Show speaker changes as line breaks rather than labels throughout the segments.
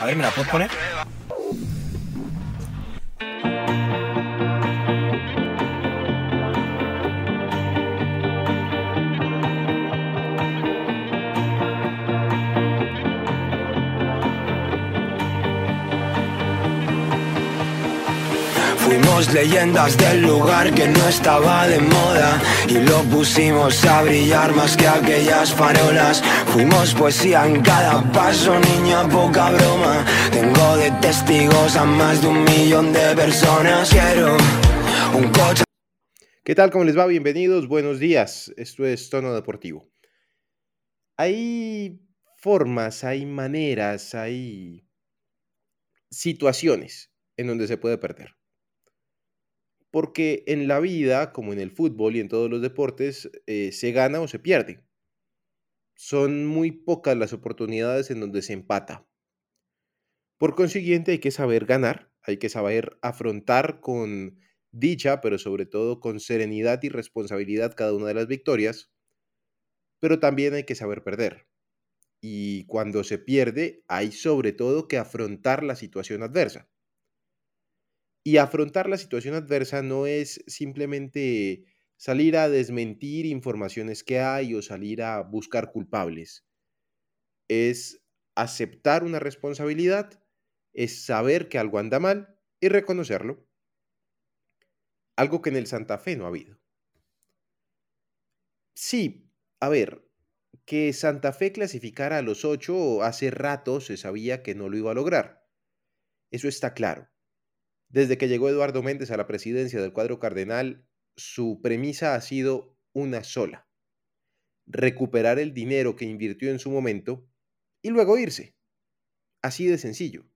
A ver, ¿me la puedes poner?
Leyendas del lugar que no estaba de moda y lo pusimos a brillar más que aquellas farolas. Fuimos poesía en cada paso, niña, poca broma. Tengo de testigos a más de un millón de personas. Quiero un coche.
¿Qué tal? ¿Cómo les va? Bienvenidos, buenos días. Esto es Tono Deportivo. Hay formas, hay maneras, hay situaciones en donde se puede perder. Porque en la vida, como en el fútbol y en todos los deportes, eh, se gana o se pierde. Son muy pocas las oportunidades en donde se empata. Por consiguiente, hay que saber ganar, hay que saber afrontar con dicha, pero sobre todo con serenidad y responsabilidad cada una de las victorias, pero también hay que saber perder. Y cuando se pierde, hay sobre todo que afrontar la situación adversa. Y afrontar la situación adversa no es simplemente salir a desmentir informaciones que hay o salir a buscar culpables. Es aceptar una responsabilidad, es saber que algo anda mal y reconocerlo. Algo que en el Santa Fe no ha habido. Sí, a ver, que Santa Fe clasificara a los ocho hace rato se sabía que no lo iba a lograr. Eso está claro. Desde que llegó Eduardo Méndez a la presidencia del cuadro cardenal, su premisa ha sido una sola. Recuperar el dinero que invirtió en su momento y luego irse. Así de sencillo.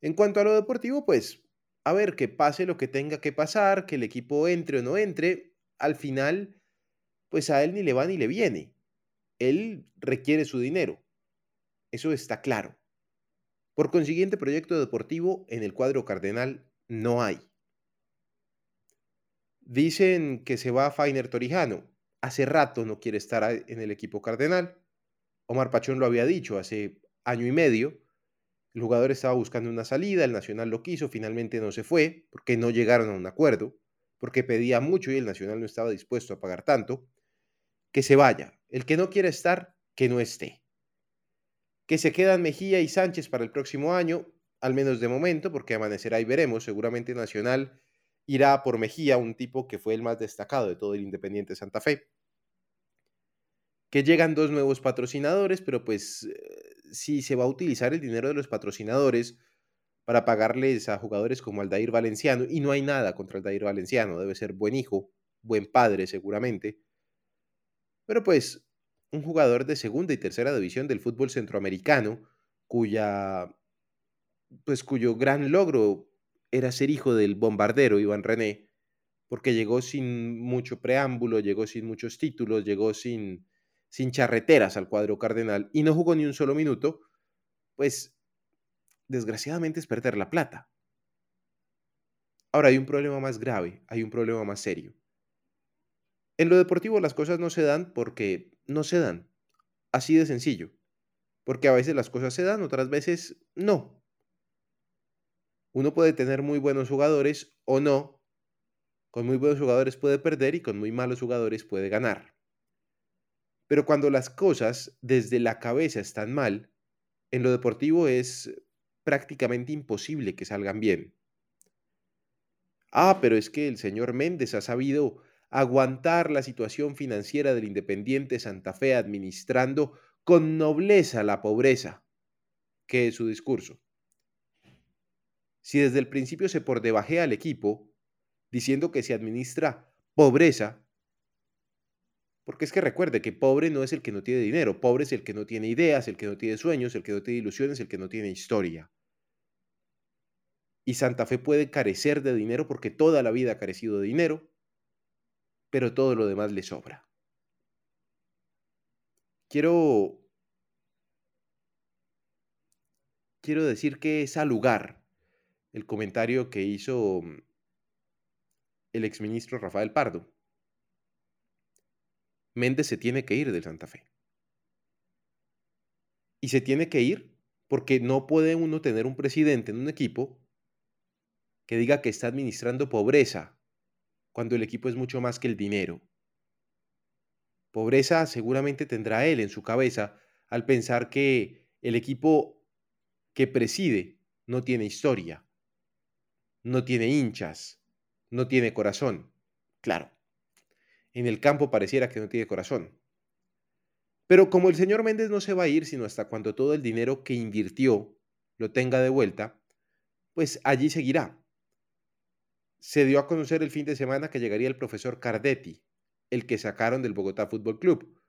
En cuanto a lo deportivo, pues, a ver, que pase lo que tenga que pasar, que el equipo entre o no entre, al final, pues a él ni le va ni le viene. Él requiere su dinero. Eso está claro. Por consiguiente, proyecto deportivo en el cuadro cardenal no hay. Dicen que se va Fainer Torijano. Hace rato no quiere estar en el equipo cardenal. Omar Pachón lo había dicho hace año y medio. El jugador estaba buscando una salida, el Nacional lo quiso, finalmente no se fue, porque no llegaron a un acuerdo, porque pedía mucho y el Nacional no estaba dispuesto a pagar tanto. Que se vaya. El que no quiera estar, que no esté que se quedan Mejía y Sánchez para el próximo año, al menos de momento, porque amanecerá y veremos. Seguramente Nacional irá por Mejía, un tipo que fue el más destacado de todo el Independiente Santa Fe. Que llegan dos nuevos patrocinadores, pero pues eh, si se va a utilizar el dinero de los patrocinadores para pagarles a jugadores como Aldair Valenciano, y no hay nada contra Aldair Valenciano, debe ser buen hijo, buen padre seguramente. Pero pues un jugador de segunda y tercera división del fútbol centroamericano, cuya, pues cuyo gran logro era ser hijo del bombardero Iván René, porque llegó sin mucho preámbulo, llegó sin muchos títulos, llegó sin, sin charreteras al cuadro cardenal y no jugó ni un solo minuto, pues desgraciadamente es perder la plata. Ahora hay un problema más grave, hay un problema más serio. En lo deportivo las cosas no se dan porque no se dan. Así de sencillo. Porque a veces las cosas se dan, otras veces no. Uno puede tener muy buenos jugadores o no. Con muy buenos jugadores puede perder y con muy malos jugadores puede ganar. Pero cuando las cosas desde la cabeza están mal, en lo deportivo es prácticamente imposible que salgan bien. Ah, pero es que el señor Méndez ha sabido aguantar la situación financiera del Independiente Santa Fe administrando con nobleza la pobreza, que es su discurso. Si desde el principio se por debajea al equipo, diciendo que se administra pobreza, porque es que recuerde que pobre no es el que no tiene dinero, pobre es el que no tiene ideas, el que no tiene sueños, el que no tiene ilusiones, el que no tiene historia. Y Santa Fe puede carecer de dinero porque toda la vida ha carecido de dinero, pero todo lo demás le sobra. Quiero quiero decir que es al lugar el comentario que hizo mm, el exministro Rafael Pardo. Méndez se tiene que ir del Santa Fe. Y se tiene que ir porque no puede uno tener un presidente en un equipo que diga que está administrando pobreza cuando el equipo es mucho más que el dinero. Pobreza seguramente tendrá él en su cabeza al pensar que el equipo que preside no tiene historia, no tiene hinchas, no tiene corazón. Claro, en el campo pareciera que no tiene corazón. Pero como el señor Méndez no se va a ir sino hasta cuando todo el dinero que invirtió lo tenga de vuelta, pues allí seguirá. Se dio a conocer el fin de semana que llegaría el profesor Cardetti, el que sacaron del Bogotá Fútbol Club.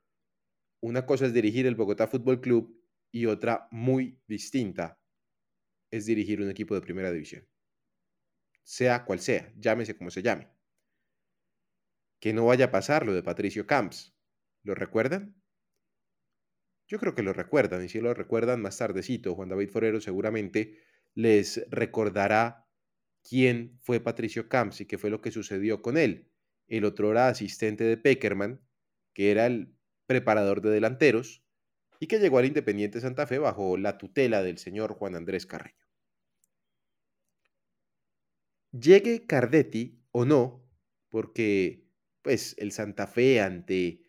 Una cosa es dirigir el Bogotá Fútbol Club y otra muy distinta es dirigir un equipo de primera división. Sea cual sea, llámese como se llame. Que no vaya a pasar lo de Patricio Camps. ¿Lo recuerdan? Yo creo que lo recuerdan, y si lo recuerdan más tardecito, Juan David Forero seguramente les recordará quién fue Patricio Camps y qué fue lo que sucedió con él el otro era asistente de Peckerman, que era el preparador de delanteros, y que llegó al Independiente Santa Fe bajo la tutela del señor Juan Andrés Carreño. Llegue Cardetti o no, porque pues el Santa Fe ante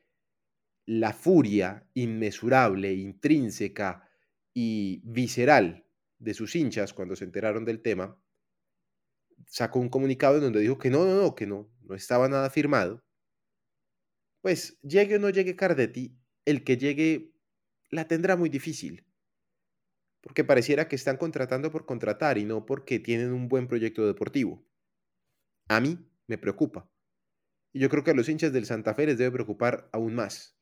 la furia inmesurable, intrínseca y visceral de sus hinchas cuando se enteraron del tema, sacó un comunicado en donde dijo que no, no, no, que no, no estaba nada firmado, pues llegue o no llegue Cardetti, el que llegue la tendrá muy difícil. Porque pareciera que están contratando por contratar y no porque tienen un buen proyecto deportivo. A mí me preocupa. Y yo creo que a los hinchas del Santa Fe les debe preocupar aún más.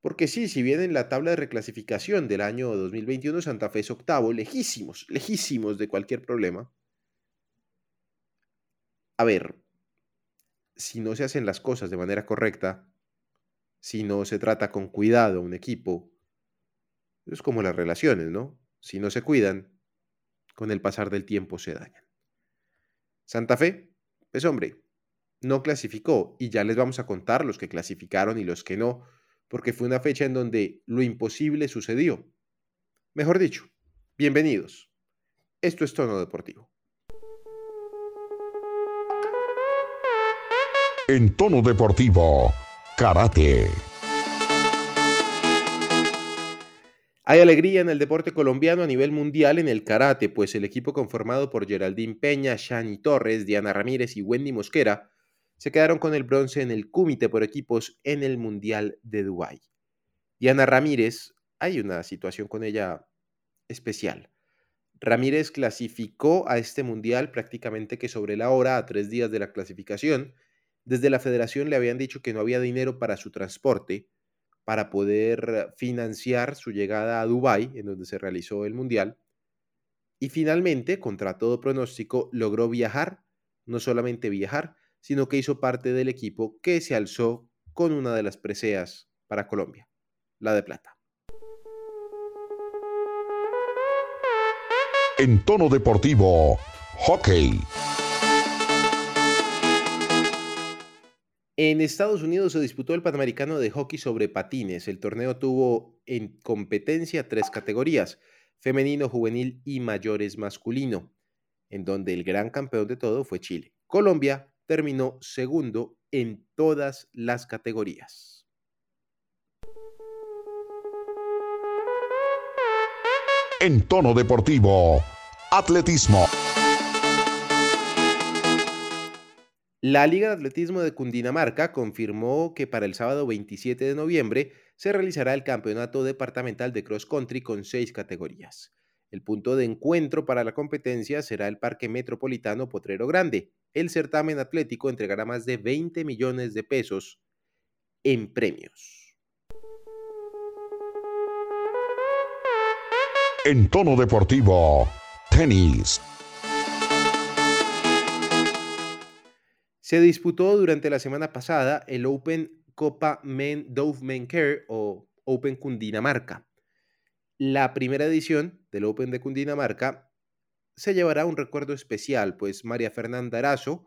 Porque sí, si bien en la tabla de reclasificación del año 2021 Santa Fe es octavo, lejísimos, lejísimos de cualquier problema. A ver, si no se hacen las cosas de manera correcta, si no se trata con cuidado a un equipo, es como las relaciones, ¿no? Si no se cuidan, con el pasar del tiempo se dañan. Santa Fe, pues hombre, no clasificó y ya les vamos a contar los que clasificaron y los que no, porque fue una fecha en donde lo imposible sucedió. Mejor dicho, bienvenidos. Esto es Tono Deportivo.
En tono deportivo, karate.
Hay alegría en el deporte colombiano a nivel mundial en el karate, pues el equipo conformado por Geraldine Peña, Shani Torres, Diana Ramírez y Wendy Mosquera se quedaron con el bronce en el cúmite por equipos en el Mundial de Dubái. Diana Ramírez, hay una situación con ella especial. Ramírez clasificó a este mundial prácticamente que sobre la hora, a tres días de la clasificación, desde la federación le habían dicho que no había dinero para su transporte, para poder financiar su llegada a Dubái, en donde se realizó el Mundial. Y finalmente, contra todo pronóstico, logró viajar, no solamente viajar, sino que hizo parte del equipo que se alzó con una de las preseas para Colombia, la de plata.
En tono deportivo, hockey.
En Estados Unidos se disputó el Panamericano de Hockey sobre patines. El torneo tuvo en competencia tres categorías, femenino, juvenil y mayores masculino, en donde el gran campeón de todo fue Chile. Colombia terminó segundo en todas las categorías.
En tono deportivo, atletismo.
La Liga de Atletismo de Cundinamarca confirmó que para el sábado 27 de noviembre se realizará el Campeonato Departamental de Cross Country con seis categorías. El punto de encuentro para la competencia será el Parque Metropolitano Potrero Grande. El certamen atlético entregará más de 20 millones de pesos en premios.
En tono deportivo, tenis.
Se disputó durante la semana pasada el Open Copa Men Dove Men Care o Open Cundinamarca. La primera edición del Open de Cundinamarca se llevará un recuerdo especial, pues María Fernanda Arazo,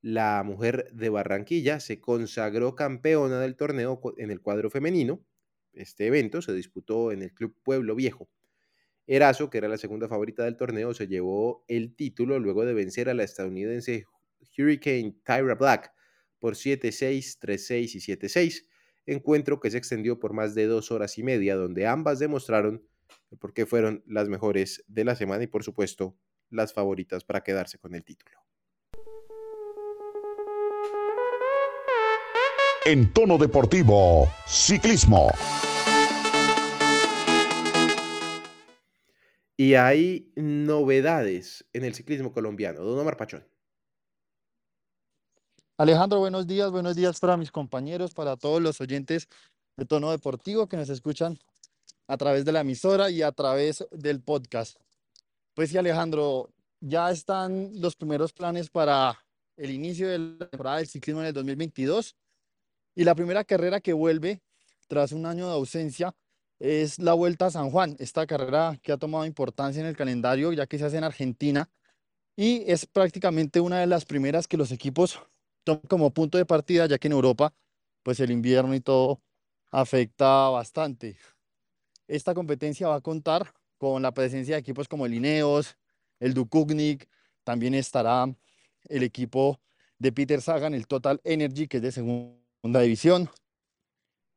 la mujer de Barranquilla, se consagró campeona del torneo en el cuadro femenino, Este evento se disputó en el Club Pueblo Viejo. Erazo, que era la segunda favorita del torneo, se llevó el título luego de vencer a la estadounidense Hurricane Tyra Black por 7-6, 3-6 y 7-6, encuentro que se extendió por más de dos horas y media, donde ambas demostraron por qué fueron las mejores de la semana y por supuesto las favoritas para quedarse con el título.
En tono deportivo, ciclismo.
Y hay novedades en el ciclismo colombiano. Don Omar Pachón.
Alejandro, buenos días, buenos días para mis compañeros, para todos los oyentes de Tono Deportivo que nos escuchan a través de la emisora y a través del podcast. Pues sí, Alejandro, ya están los primeros planes para el inicio de la temporada del ciclismo en el 2022 y la primera carrera que vuelve tras un año de ausencia es la Vuelta a San Juan, esta carrera que ha tomado importancia en el calendario ya que se hace en Argentina y es prácticamente una de las primeras que los equipos como punto de partida ya que en Europa pues el invierno y todo afecta bastante. Esta competencia va a contar con la presencia de equipos como el Ineos, el Dukugnik, también estará el equipo de Peter Sagan, el Total Energy, que es de segunda división.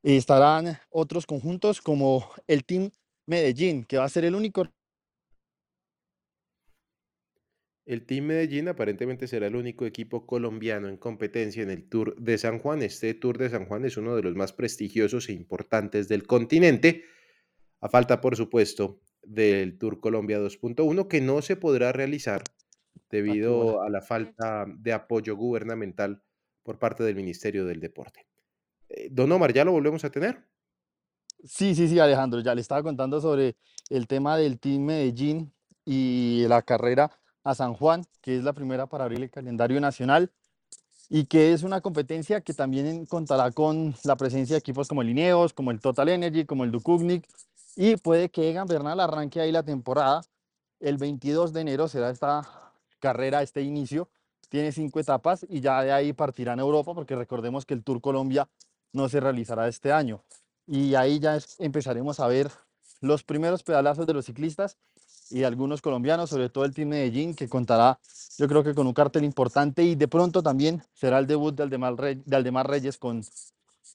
Estarán otros conjuntos como el Team Medellín, que va a ser el único.
El Team Medellín aparentemente será el único equipo colombiano en competencia en el Tour de San Juan. Este Tour de San Juan es uno de los más prestigiosos e importantes del continente. A falta, por supuesto, del Tour Colombia 2.1, que no se podrá realizar debido a la falta de apoyo gubernamental por parte del Ministerio del Deporte. Eh, don Omar, ¿ya lo volvemos a tener?
Sí, sí, sí, Alejandro, ya le estaba contando sobre el tema del Team Medellín y la carrera a San Juan, que es la primera para abrir el calendario nacional y que es una competencia que también contará con la presencia de equipos como el Ineos, como el Total Energy, como el Dukugnik y puede que Egan Bernal arranque ahí la temporada. El 22 de enero será esta carrera, este inicio. Tiene cinco etapas y ya de ahí partirán a Europa porque recordemos que el Tour Colombia no se realizará este año. Y ahí ya empezaremos a ver los primeros pedalazos de los ciclistas y algunos colombianos, sobre todo el Team Medellín, que contará, yo creo que con un cartel importante y de pronto también será el debut de Aldemar, de Aldemar Reyes con,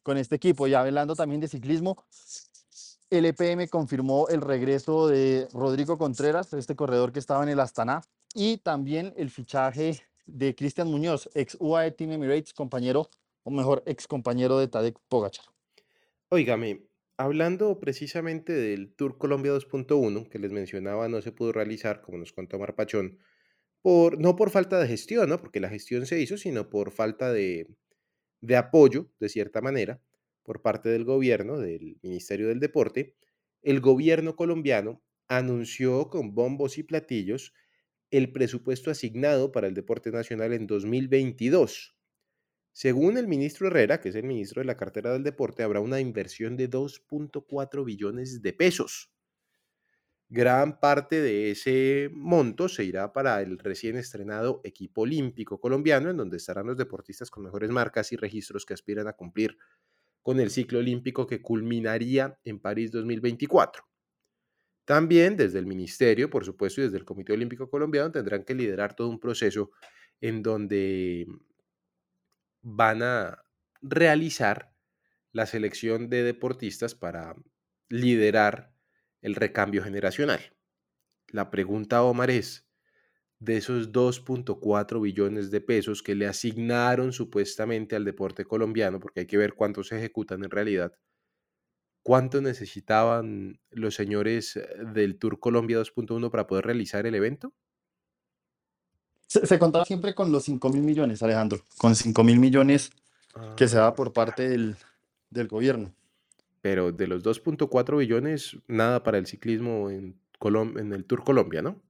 con este equipo. Y hablando también de ciclismo, el EPM confirmó el regreso de Rodrigo Contreras, este corredor que estaba en el Astana, y también el fichaje de Cristian Muñoz, ex UAE Team Emirates, compañero, o mejor, ex compañero de Tadek Pogachar.
Óigame, hablando precisamente del Tour Colombia 2.1, que les mencionaba, no se pudo realizar, como nos contó Marpachón, por, no por falta de gestión, ¿no? porque la gestión se hizo, sino por falta de, de apoyo, de cierta manera por parte del gobierno, del Ministerio del Deporte, el gobierno colombiano anunció con bombos y platillos el presupuesto asignado para el deporte nacional en 2022. Según el ministro Herrera, que es el ministro de la cartera del deporte, habrá una inversión de 2.4 billones de pesos. Gran parte de ese monto se irá para el recién estrenado equipo olímpico colombiano, en donde estarán los deportistas con mejores marcas y registros que aspiran a cumplir con el ciclo olímpico que culminaría en París 2024. También desde el Ministerio, por supuesto, y desde el Comité Olímpico Colombiano tendrán que liderar todo un proceso en donde van a realizar la selección de deportistas para liderar el recambio generacional. La pregunta, Omar, es, de esos 2.4 billones de pesos que le asignaron supuestamente al deporte colombiano, porque hay que ver cuántos se ejecutan en realidad, ¿cuánto necesitaban los señores del Tour Colombia 2.1 para poder realizar el evento?
Se, contaba siempre con los 5 mil millones, Alejandro, con 5 mil millones que se da por ah. parte del, del gobierno.
Pero de los 2.4 billones, nada para el ciclismo en, Colom en el Tour Colombia, ¿no?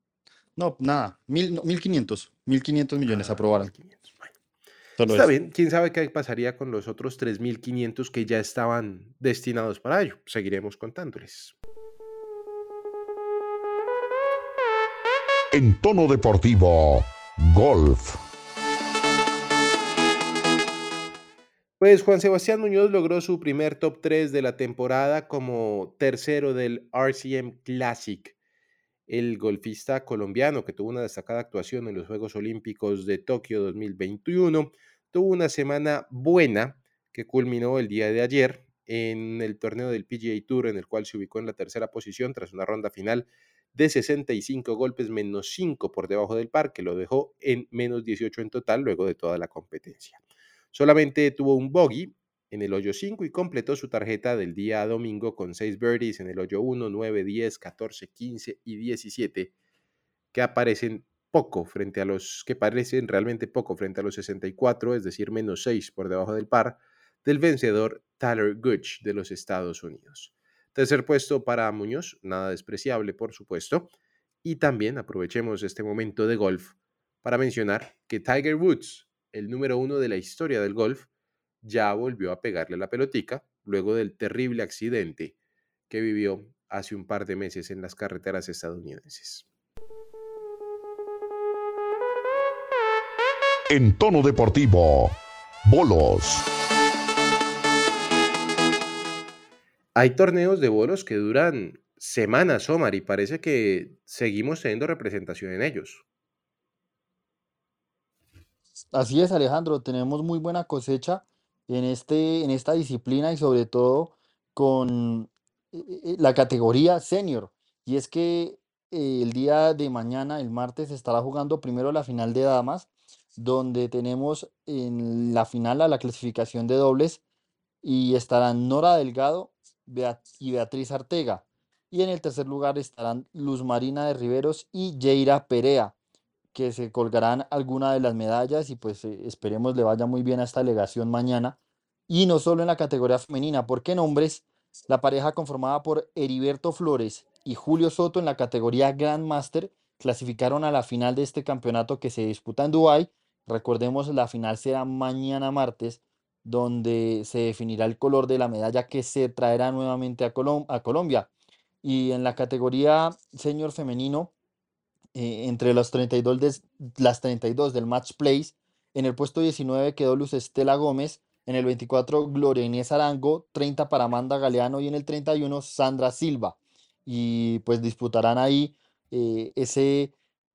No, nada, mil, 1.500, 1.500 millones ah, aprobaron.
Está bien, quién sabe qué pasaría con los otros 3.500 que ya estaban destinados para ello. Seguiremos contándoles.
En tono deportivo, golf.
Pues Juan Sebastián Muñoz logró su primer top 3 de la temporada como tercero del RCM Classic. El golfista colombiano que tuvo una destacada actuación en los Juegos Olímpicos de Tokio 2021 tuvo una semana buena que culminó el día de ayer en el torneo del PGA Tour en el cual se ubicó en la tercera posición tras una ronda final de 65 golpes menos 5 por debajo del par que lo dejó en menos 18 en total luego de toda la competencia. Solamente tuvo un bogey en el hoyo 5 y completó su tarjeta del día domingo con 6 birdies en el hoyo 1, 9, 10, 14, 15 y 17 que aparecen poco frente a los que parecen realmente poco frente a los 64, es decir, menos 6 por debajo del par del vencedor Tyler Gooch de los Estados Unidos. Tercer puesto para Muñoz, nada despreciable por supuesto, y también aprovechemos este momento de golf para mencionar que Tiger Woods el número uno de la historia del golf, ya volvió a pegarle la pelotica luego del terrible accidente que vivió hace un par de meses en las carreteras estadounidenses.
En tono deportivo, bolos.
Hay torneos de bolos que duran semanas, Omar, y parece que seguimos teniendo representación en ellos.
Así es, Alejandro, tenemos muy buena cosecha en este, en esta disciplina y sobre todo con eh, eh, la categoría senior. Y es que eh, el día de mañana, el martes, estará jugando primero la final de damas, donde tenemos en la final a la clasificación de dobles y estarán Nora Delgado y Beatriz Artega. Y en el tercer lugar estarán Luz Marina de Riveros y Yeira Perea que se colgarán alguna de las medallas y pues eh, esperemos le vaya muy bien a esta delegación mañana. Y no solo en la categoría femenina, porque en hombres, la pareja conformada por Heriberto Flores y Julio Soto en la categoría Grandmaster clasificaron a la final de este campeonato que se disputa en Dubái. Recordemos, la final será mañana martes, donde se definirá el color de la medalla que se traerá nuevamente a, a Colombia. Y en la categoría señor femenino, eh, entre los 32 de, las 32 del Match Place. En el puesto 19 quedó Luz Estela Gómez. En el 24, Gloria Inés Arango. 30 para Amanda Galeano. Y en el 31, Sandra Silva. Y pues disputarán ahí eh, ese,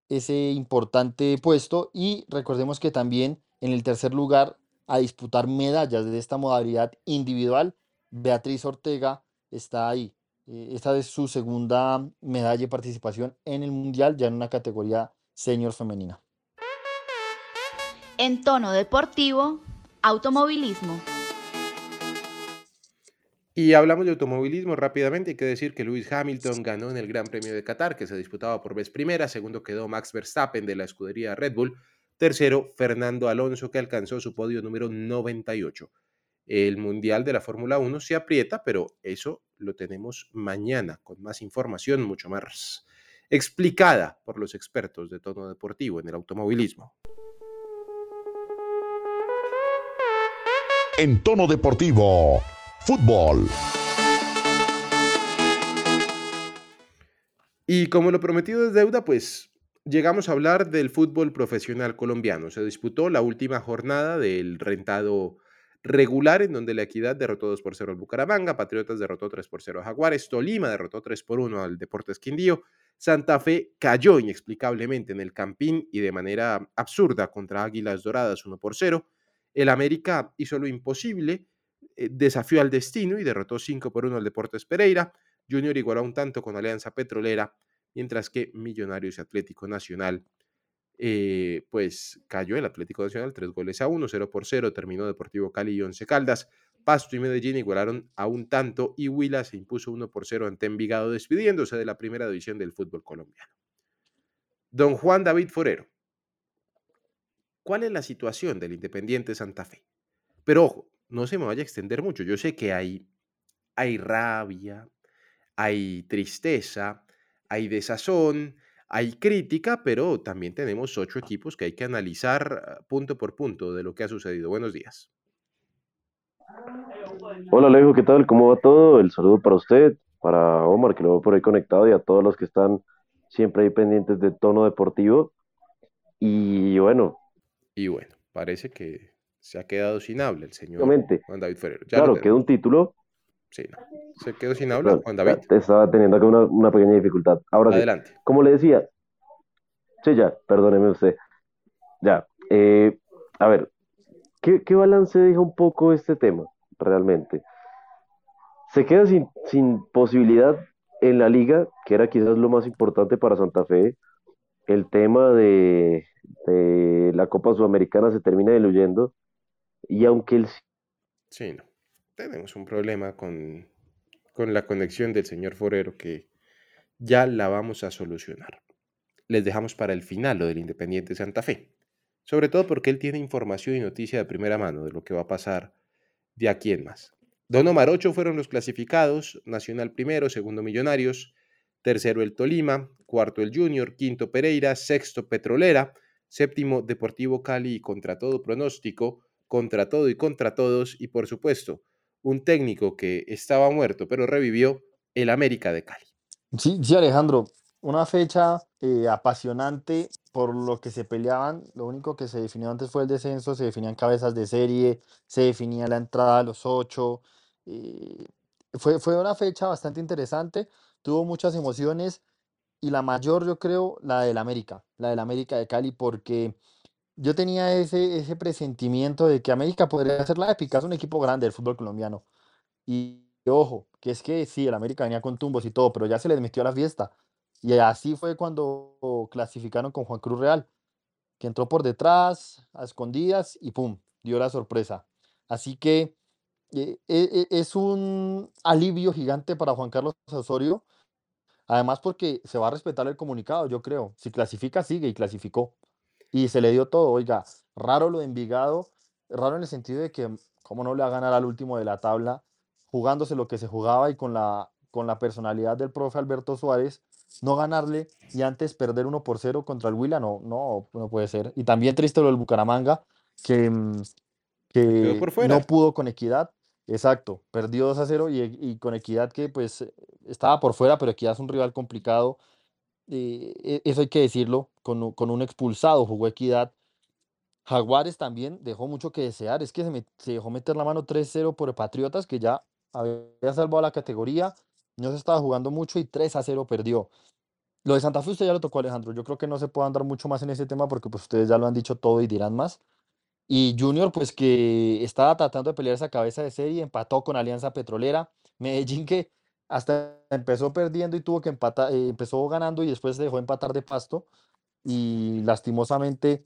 ese importante puesto. Y recordemos que también en el tercer lugar a disputar medallas de esta modalidad individual, Beatriz Ortega está ahí. Eh, esta es su segunda medalla de participación en el Mundial, ya en una categoría senior femenina.
En tono deportivo, automovilismo.
Y hablamos de automovilismo rápidamente. Hay que decir que Lewis Hamilton ganó en el Gran Premio de Qatar, que se disputaba por vez primera. Segundo quedó Max Verstappen de la escudería Red Bull. Tercero, Fernando Alonso, que alcanzó su podio número 98 el Mundial de la Fórmula 1 se aprieta, pero eso lo tenemos mañana con más información, mucho más explicada por los expertos de tono deportivo en el automovilismo.
En tono deportivo, fútbol.
Y como lo prometido es deuda, pues llegamos a hablar del fútbol profesional colombiano. Se disputó la última jornada del rentado regular en donde la Equidad derrotó 2 por 0 al Bucaramanga, Patriotas derrotó 3 por 0 a Jaguares, Tolima derrotó 3 por 1 al Deportes Quindío, Santa Fe cayó inexplicablemente en el Campín y de manera absurda contra Águilas Doradas 1 por 0. El América hizo lo imposible, eh, desafió al destino y derrotó 5 por 1 al Deportes Pereira. Junior igualó un tanto con Alianza Petrolera, mientras que Millonarios y Atlético Nacional eh, pues cayó el Atlético Nacional, tres goles a uno, 0 por 0, terminó Deportivo Cali y Once Caldas. Pasto y Medellín igualaron a un tanto y Huila se impuso 1 por 0 ante Envigado, despidiéndose de la primera división del fútbol colombiano. Don Juan David Forero, ¿cuál es la situación del Independiente Santa Fe? Pero ojo, no se me vaya a extender mucho. Yo sé que hay, hay rabia, hay tristeza, hay desazón, hay crítica, pero también tenemos ocho equipos que hay que analizar punto por punto de lo que ha sucedido. Buenos días.
Hola Alejo, ¿qué tal? ¿Cómo va todo? El saludo para usted, para Omar, que lo veo por ahí conectado, y a todos los que están siempre ahí pendientes de tono deportivo. Y bueno.
Y bueno, parece que Se ha quedado sin habla el señor. Juan David. Ya
Claro, quedó un título.
Sí, no. Se quedó sin habla
Claro,
Juan David.
estaba teniendo acá una, una pequeña dificultad. Ahora sí,
Adelante.
como le decía, sí, ya, perdóneme usted. Ya, eh, a ver, ¿qué, qué balance deja un poco este tema realmente? Se queda sin, sin posibilidad en la liga, que era quizás lo más importante para Santa Fe. El tema de, de la Copa Sudamericana se termina diluyendo. Y aunque el
Sí, no. Tenemos un problema con, con la conexión del señor Forero que ya la vamos a solucionar. Les dejamos para el final lo del Independiente Santa Fe. Sobre todo porque él tiene información y noticia de primera mano de lo que va a pasar de aquí en más. Don Omar, ocho fueron los clasificados, Nacional primero, segundo Millonarios, tercero el Tolima, cuarto el Junior, quinto Pereira, sexto Petrolera, séptimo Deportivo Cali y contra todo pronóstico, contra todo y contra todos, y por supuesto, un técnico que estaba muerto pero revivió, el América de Cali.
Sí, sí, Alejandro, una fecha eh, apasionante por lo que se peleaban. Lo único que se definió antes fue el descenso, se definían cabezas de serie, se definía la entrada a los ocho. eh, fue, fue una fecha bastante interesante, tuvo muchas emociones y la mayor, yo creo, la del América, la del América de Cali, porque yo tenía ese, ese presentimiento de que América podría ser la épica, es un equipo grande del fútbol colombiano. Y ojo, que es que sí, el América venía con tumbos y todo, pero ya se les metió a la fiesta. Y así fue cuando clasificaron con Juan Cruz Real, que entró por detrás, a escondidas y pum, dio la sorpresa. Así que eh, e- e- es un alivio gigante para Juan Carlos Osorio, además porque se va a respetar el comunicado, yo creo. Si clasifica, sigue y clasificó. Y se le dio todo, oiga, raro lo de Envigado, raro en el sentido de que, ¿cómo no le va a ganar al último de la tabla, jugándose lo que se jugaba y con la, con la personalidad del profe Alberto Suárez, no ganarle y antes perder 1 por 0 contra el Huila? No, no, no puede ser. Y también triste lo del Bucaramanga, que, mm, que no pudo con Equidad. Exacto, perdió 2 a 0 y, y con Equidad que pues estaba por fuera, pero Equidad es un rival complicado eh, e- eso hay que decirlo, con, con un expulsado jugó Equidad. Jaguares también dejó mucho que desear, es que se, se dejó meter la mano 3-0 por Patriotas, que ya había salvado la categoría, no se estaba jugando mucho y 3 a 0 perdió. Lo de Santa Fe usted ya lo tocó, Alejandro, yo creo que no se puede andar mucho más en ese tema porque pues ustedes ya lo han dicho todo y dirán más. Y Junior, pues que estaba tratando de pelear esa cabeza de serie, empató con Alianza Petrolera. Medellín que hasta empezó perdiendo y tuvo que empatar, eh, empezó ganando y después se dejó empatar de pasto. Y lastimosamente,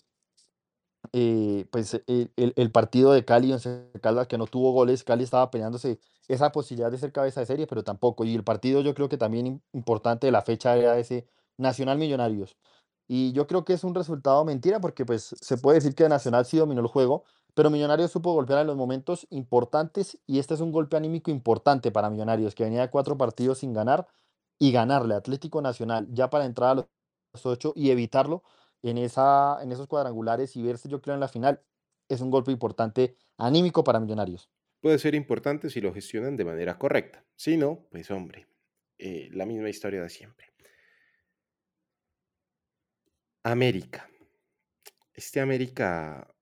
eh, pues el, el partido de Cali, Once Caldas, que no tuvo goles, Cali estaba peleándose esa posibilidad de ser cabeza de serie, pero tampoco. Y el partido yo creo que también im- importante de la fecha era ese Nacional Millonarios. Y yo creo que es un resultado mentira porque pues se puede decir que Nacional sí dominó el juego, pero Millonarios supo golpear en los momentos importantes y este es un golpe anímico importante para Millonarios, que venía de cuatro partidos sin ganar y ganarle Atlético Nacional ya para entrar a los ocho y evitarlo en, esa, en esos cuadrangulares y verse yo creo en la final es un golpe importante anímico para Millonarios.
Puede ser importante si lo gestionan de manera correcta. Si no, pues hombre, eh, la misma historia de siempre. América. Este América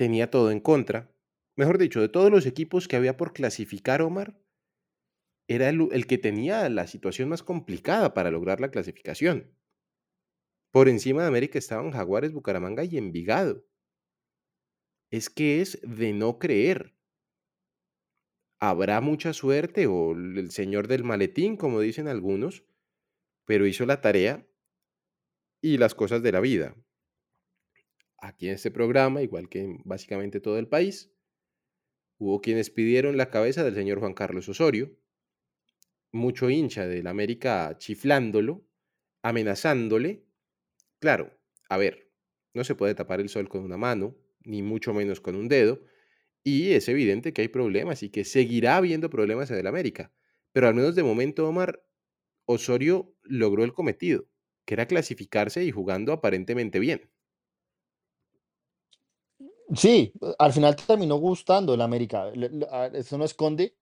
tenía todo en contra. Mejor dicho, de todos los equipos que había por clasificar, Omar, era el, que tenía la situación más complicada para lograr la clasificación. Por encima de América estaban Jaguares, Bucaramanga y Envigado. Es que es de no creer. Habrá mucha suerte o el señor del maletín, como dicen algunos, pero hizo la tarea y las cosas de la vida. Aquí en este programa, igual que en básicamente todo el país, hubo quienes pidieron la cabeza del señor Juan Carlos Osorio, mucho hincha del América chiflándolo, amenazándole. Claro, a ver, no se puede tapar el sol con una mano, ni mucho menos con un dedo, y es evidente que hay problemas y que seguirá habiendo problemas en el América. Pero al menos de momento, Omar, Osorio logró el cometido, que era clasificarse y jugando aparentemente bien.
Sí, al final terminó gustando el América. Eso no esconde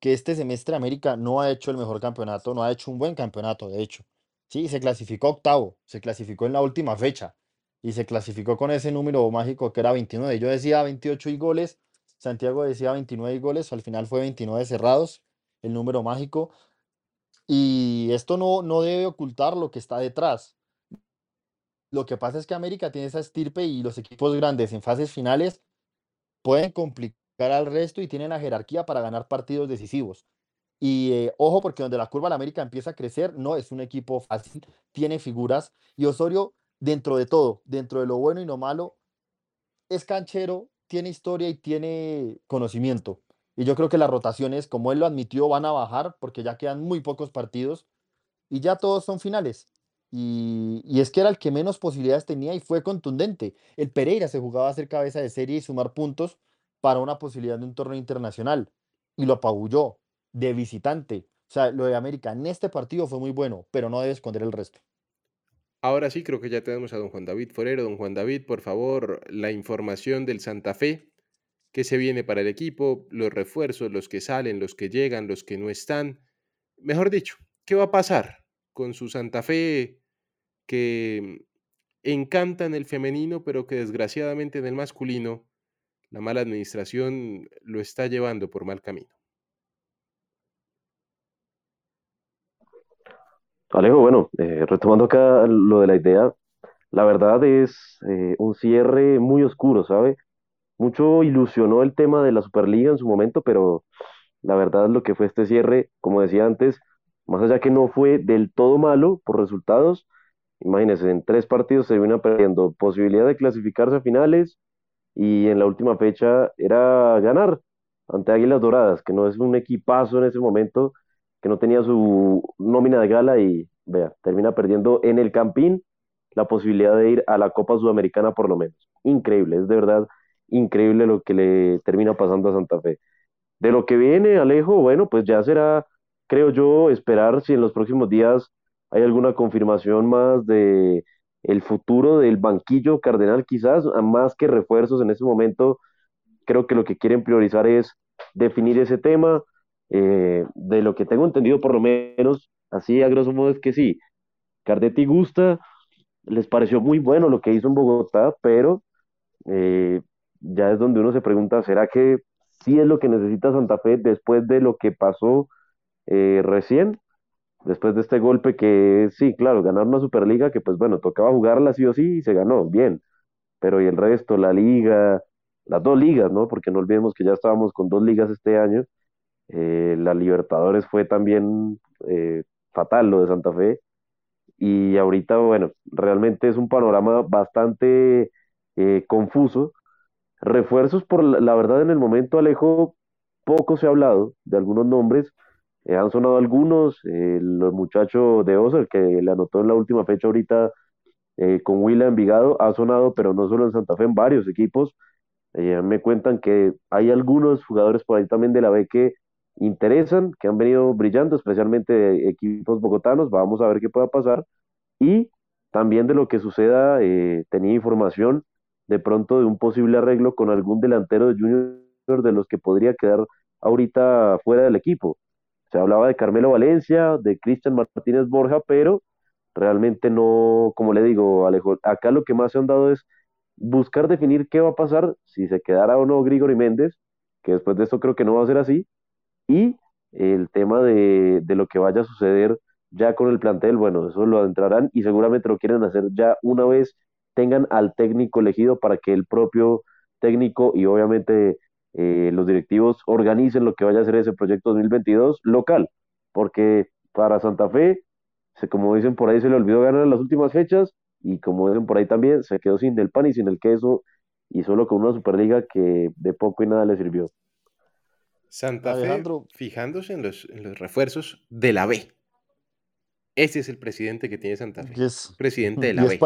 que este semestre América no ha hecho el mejor campeonato, no ha hecho un buen campeonato, de hecho. Sí, se clasificó octavo, se clasificó en la última fecha. y se clasificó con ese número mágico que era 29. Yo decía 28 y goles, Santiago decía 29 y goles, al final fue 29 cerrados, el número mágico. Y esto no, no debe ocultar lo que está detrás. Lo que pasa es que América tiene esa estirpe y los equipos grandes en fases finales pueden complicar al resto y tienen la jerarquía para ganar partidos decisivos. Y eh, ojo, porque donde la curva de la América empieza a crecer, no es un equipo fácil, tiene figuras. Y Osorio, dentro de todo, dentro de lo bueno y lo malo, es canchero, tiene historia y tiene conocimiento. Y yo creo que las rotaciones, como él lo admitió, van a bajar porque ya quedan muy pocos partidos y ya todos son finales. Y, es que era el que menos posibilidades tenía y fue contundente. El Pereira se jugaba a ser cabeza de serie y sumar puntos para una posibilidad de un torneo internacional y lo apabulló de visitante. O sea, lo de América en este partido fue muy bueno, pero no debe esconder el resto.
Ahora sí, creo que ya tenemos a don Juan David Forero. Don Juan David, por favor, la información del Santa Fe, qué se viene para el equipo, los refuerzos, los que salen, los que llegan, los que no están. Mejor dicho, ¿qué va a pasar con su Santa Fe que encanta en el femenino, pero que desgraciadamente en el masculino la mala administración lo está llevando por mal camino?
Alejo, bueno, eh, retomando acá lo de la idea, la verdad es eh, un cierre muy oscuro, ¿sabe? Mucho ilusionó el tema de la Superliga en su momento, pero la verdad lo que fue este cierre, como decía antes, más allá que no fue del todo malo por resultados, imagínense, en tres partidos se vino perdiendo posibilidad de clasificarse a finales y en la última fecha era ganar ante Águilas Doradas, que no es un equipazo en ese momento, que no tenía su nómina de gala y vea, termina perdiendo en el Campín la posibilidad de ir a la Copa Sudamericana por lo menos. Increíble, es de verdad increíble lo que le termina pasando a Santa Fe. De lo que viene, Alejo, bueno, pues ya será, creo yo, esperar si en los próximos días hay alguna confirmación más de el futuro del banquillo cardenal, quizás, más que refuerzos en ese momento. Creo que lo que quieren priorizar es definir ese tema. Eh, de lo que tengo entendido, por lo menos, así a grosso modo, es que sí, Cardetti gusta, les pareció muy bueno lo que hizo en Bogotá, pero eh, ya es donde uno se pregunta, ¿será que sí es lo que necesita Santa Fe después de lo que pasó eh, recién? Después de este golpe que sí, claro, ganar una Superliga que pues bueno, tocaba jugarla sí o sí y se ganó, bien. Pero y el resto, la liga, las dos ligas, ¿no? Porque no olvidemos que ya estábamos con dos ligas este año. Eh, la Libertadores fue también eh, fatal lo de Santa Fe. Y ahorita, bueno, realmente es un panorama bastante confuso Refuerzos, por la, verdad, en el momento, Alejo, poco se ha hablado de algunos nombres. Eh, han sonado algunos, eh, los muchachos de Osa, el que le anotó en la última fecha ahorita eh, con Willa Envigado, ha sonado, pero no solo en Santa Fe, en varios equipos. me cuentan que hay algunos jugadores por ahí también de la B que interesan, que han venido brillando, especialmente equipos bogotanos. Vamos a ver qué pueda pasar. Y también de lo que suceda, tenía información de pronto de un posible arreglo con algún delantero de Junior de los que podría quedar ahorita fuera del equipo. Se hablaba de Carmelo Valencia, de Cristian Martínez Borja, pero realmente no, como le digo, Alejo, acá lo que más se han dado es buscar definir qué va a pasar, si se quedará o no Grigori Méndez, que después de esto creo que no va a ser así, y el tema de, de lo que vaya a suceder ya con el plantel, bueno, eso lo adentrarán y seguramente lo quieren hacer ya una vez tengan al técnico elegido para que el propio técnico y obviamente eh, los directivos organicen lo que vaya a ser ese proyecto 2022 local, porque para Santa Fe, se, como dicen por ahí, se le olvidó ganar las últimas fechas y como dicen por ahí también, se quedó sin el pan y sin el queso y solo con una Superliga que de poco y nada le sirvió.
Santa Fe, fijándose en los, en los refuerzos de la B. Ese es el presidente que tiene Santa Fe. presidente de la B.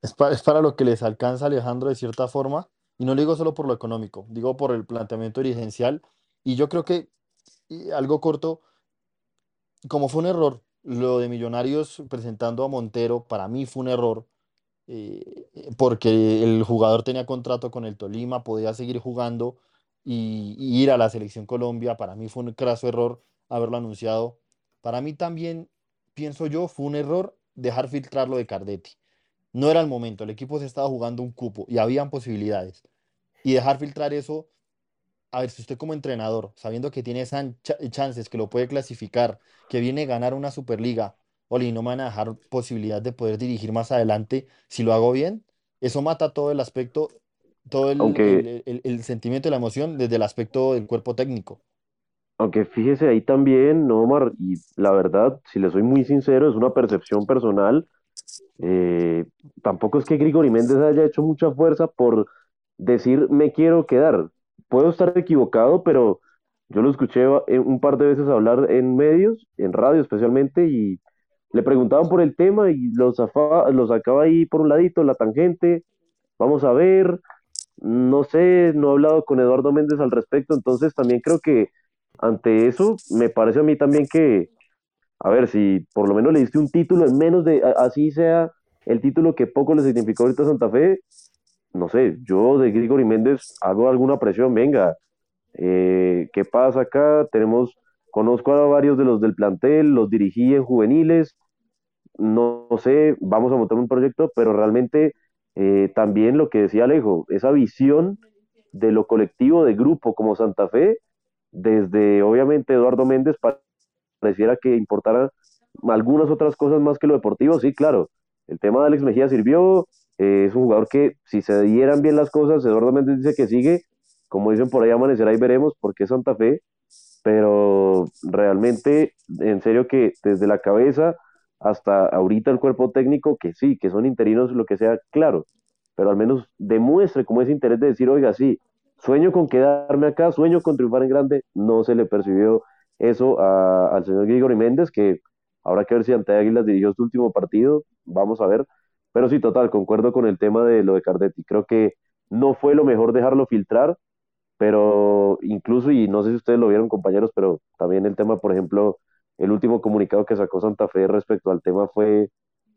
Es, para lo que les alcanza Alejandro de cierta forma, y no lo digo solo por lo económico, digo por el planteamiento dirigencial, y yo creo que algo corto, como fue un error, lo de Millonarios presentando a Montero, para mí fue un error, eh, porque el jugador tenía contrato con el Tolima, podía seguir jugando y, y, ir a la selección Colombia, para mí fue un craso error haberlo anunciado. Para mí también, pienso yo, fue un error dejar filtrar lo de Cardetti no era el momento, el equipo se estaba jugando un cupo y habían posibilidades. Y dejar filtrar eso, a ver, si usted como entrenador, sabiendo que tiene esas chances, que lo puede clasificar, que viene a ganar una Superliga, Oli, no me van a dejar posibilidad de poder dirigir más adelante si lo hago bien, eso mata todo el aspecto, todo el, el, el sentimiento y la emoción desde el aspecto del cuerpo técnico.
aunque fíjese ahí también, Omar, y la verdad, si le soy muy sincero, es una percepción personal. Eh, tampoco es que Grigori Méndez haya hecho mucha fuerza por decir me quiero quedar. Puedo estar equivocado, pero yo lo escuché eh, un par de veces hablar en medios, en radio especialmente, y le preguntaban por el tema y lo, zafaba- lo sacaba ahí por un ladito, la tangente, vamos a ver, no sé, no he hablado con Eduardo Méndez al respecto, entonces también creo que ante eso me parece a mí también que, a ver, si por lo menos le diste un título en menos de, así sea el título que poco le significó ahorita a Santa Fe, no sé, yo de Grigori Méndez hago alguna presión, venga, eh, ¿qué pasa acá? Tenemos, conozco a varios de los del plantel, los dirigí en juveniles, no, sé, vamos a montar un proyecto, pero realmente eh, también lo que decía Alejo, esa visión de lo colectivo, de grupo como Santa Fe, desde obviamente Eduardo Méndez pa- pareciera que importara algunas otras cosas más que lo deportivo, sí, claro, el tema de Alex Mejía sirvió, eh, es un jugador que si se dieran bien las cosas, Eduardo Méndez dice que sigue, como dicen por ahí, amanecerá y veremos, porque es Santa Fe, pero realmente, en serio que desde la cabeza hasta ahorita el cuerpo técnico, que sí, que son interinos, lo que sea, claro, pero al menos demuestre como ese interés de decir, oiga, sí, sueño con quedarme acá, sueño con triunfar en grande, no se le percibió eso a- al señor Grigori Méndez, que habrá que ver si ante Águilas dirigió su último partido, vamos a ver, pero sí, total, concuerdo con el tema de lo de Cardetti, creo que no fue lo mejor dejarlo filtrar, pero incluso, y no sé si ustedes lo vieron, compañeros, pero también el tema, por ejemplo, el último comunicado que sacó Santa Fe respecto al tema fue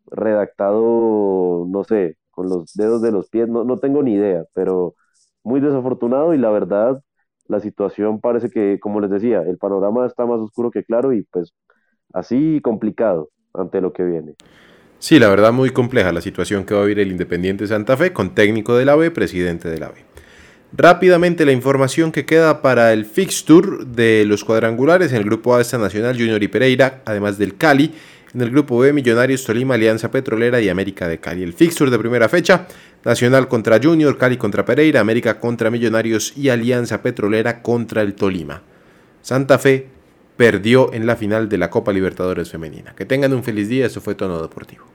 redactado, no sé, con los dedos de los pies, no, no tengo ni idea, pero muy desafortunado y la verdad, la situación parece que, como les decía, el panorama está más oscuro que claro y pues así complicado ante lo que viene.
Sí, la verdad muy compleja la situación que va a vivir el Independiente Santa Fe con técnico de la presidente de la B. Rápidamente la información que queda para el fixture de los cuadrangulares en el grupo A está Nacional, Junior y Pereira, además del Cali. En el grupo B, Millonarios, Tolima, Alianza Petrolera y América de Cali. El fixture de primera fecha, Nacional contra Junior, Cali contra Pereira, América contra Millonarios y Alianza Petrolera contra el Tolima. Santa Fe perdió en la final de la Copa Libertadores Femenina. Que tengan un feliz día, eso fue Tono Deportivo.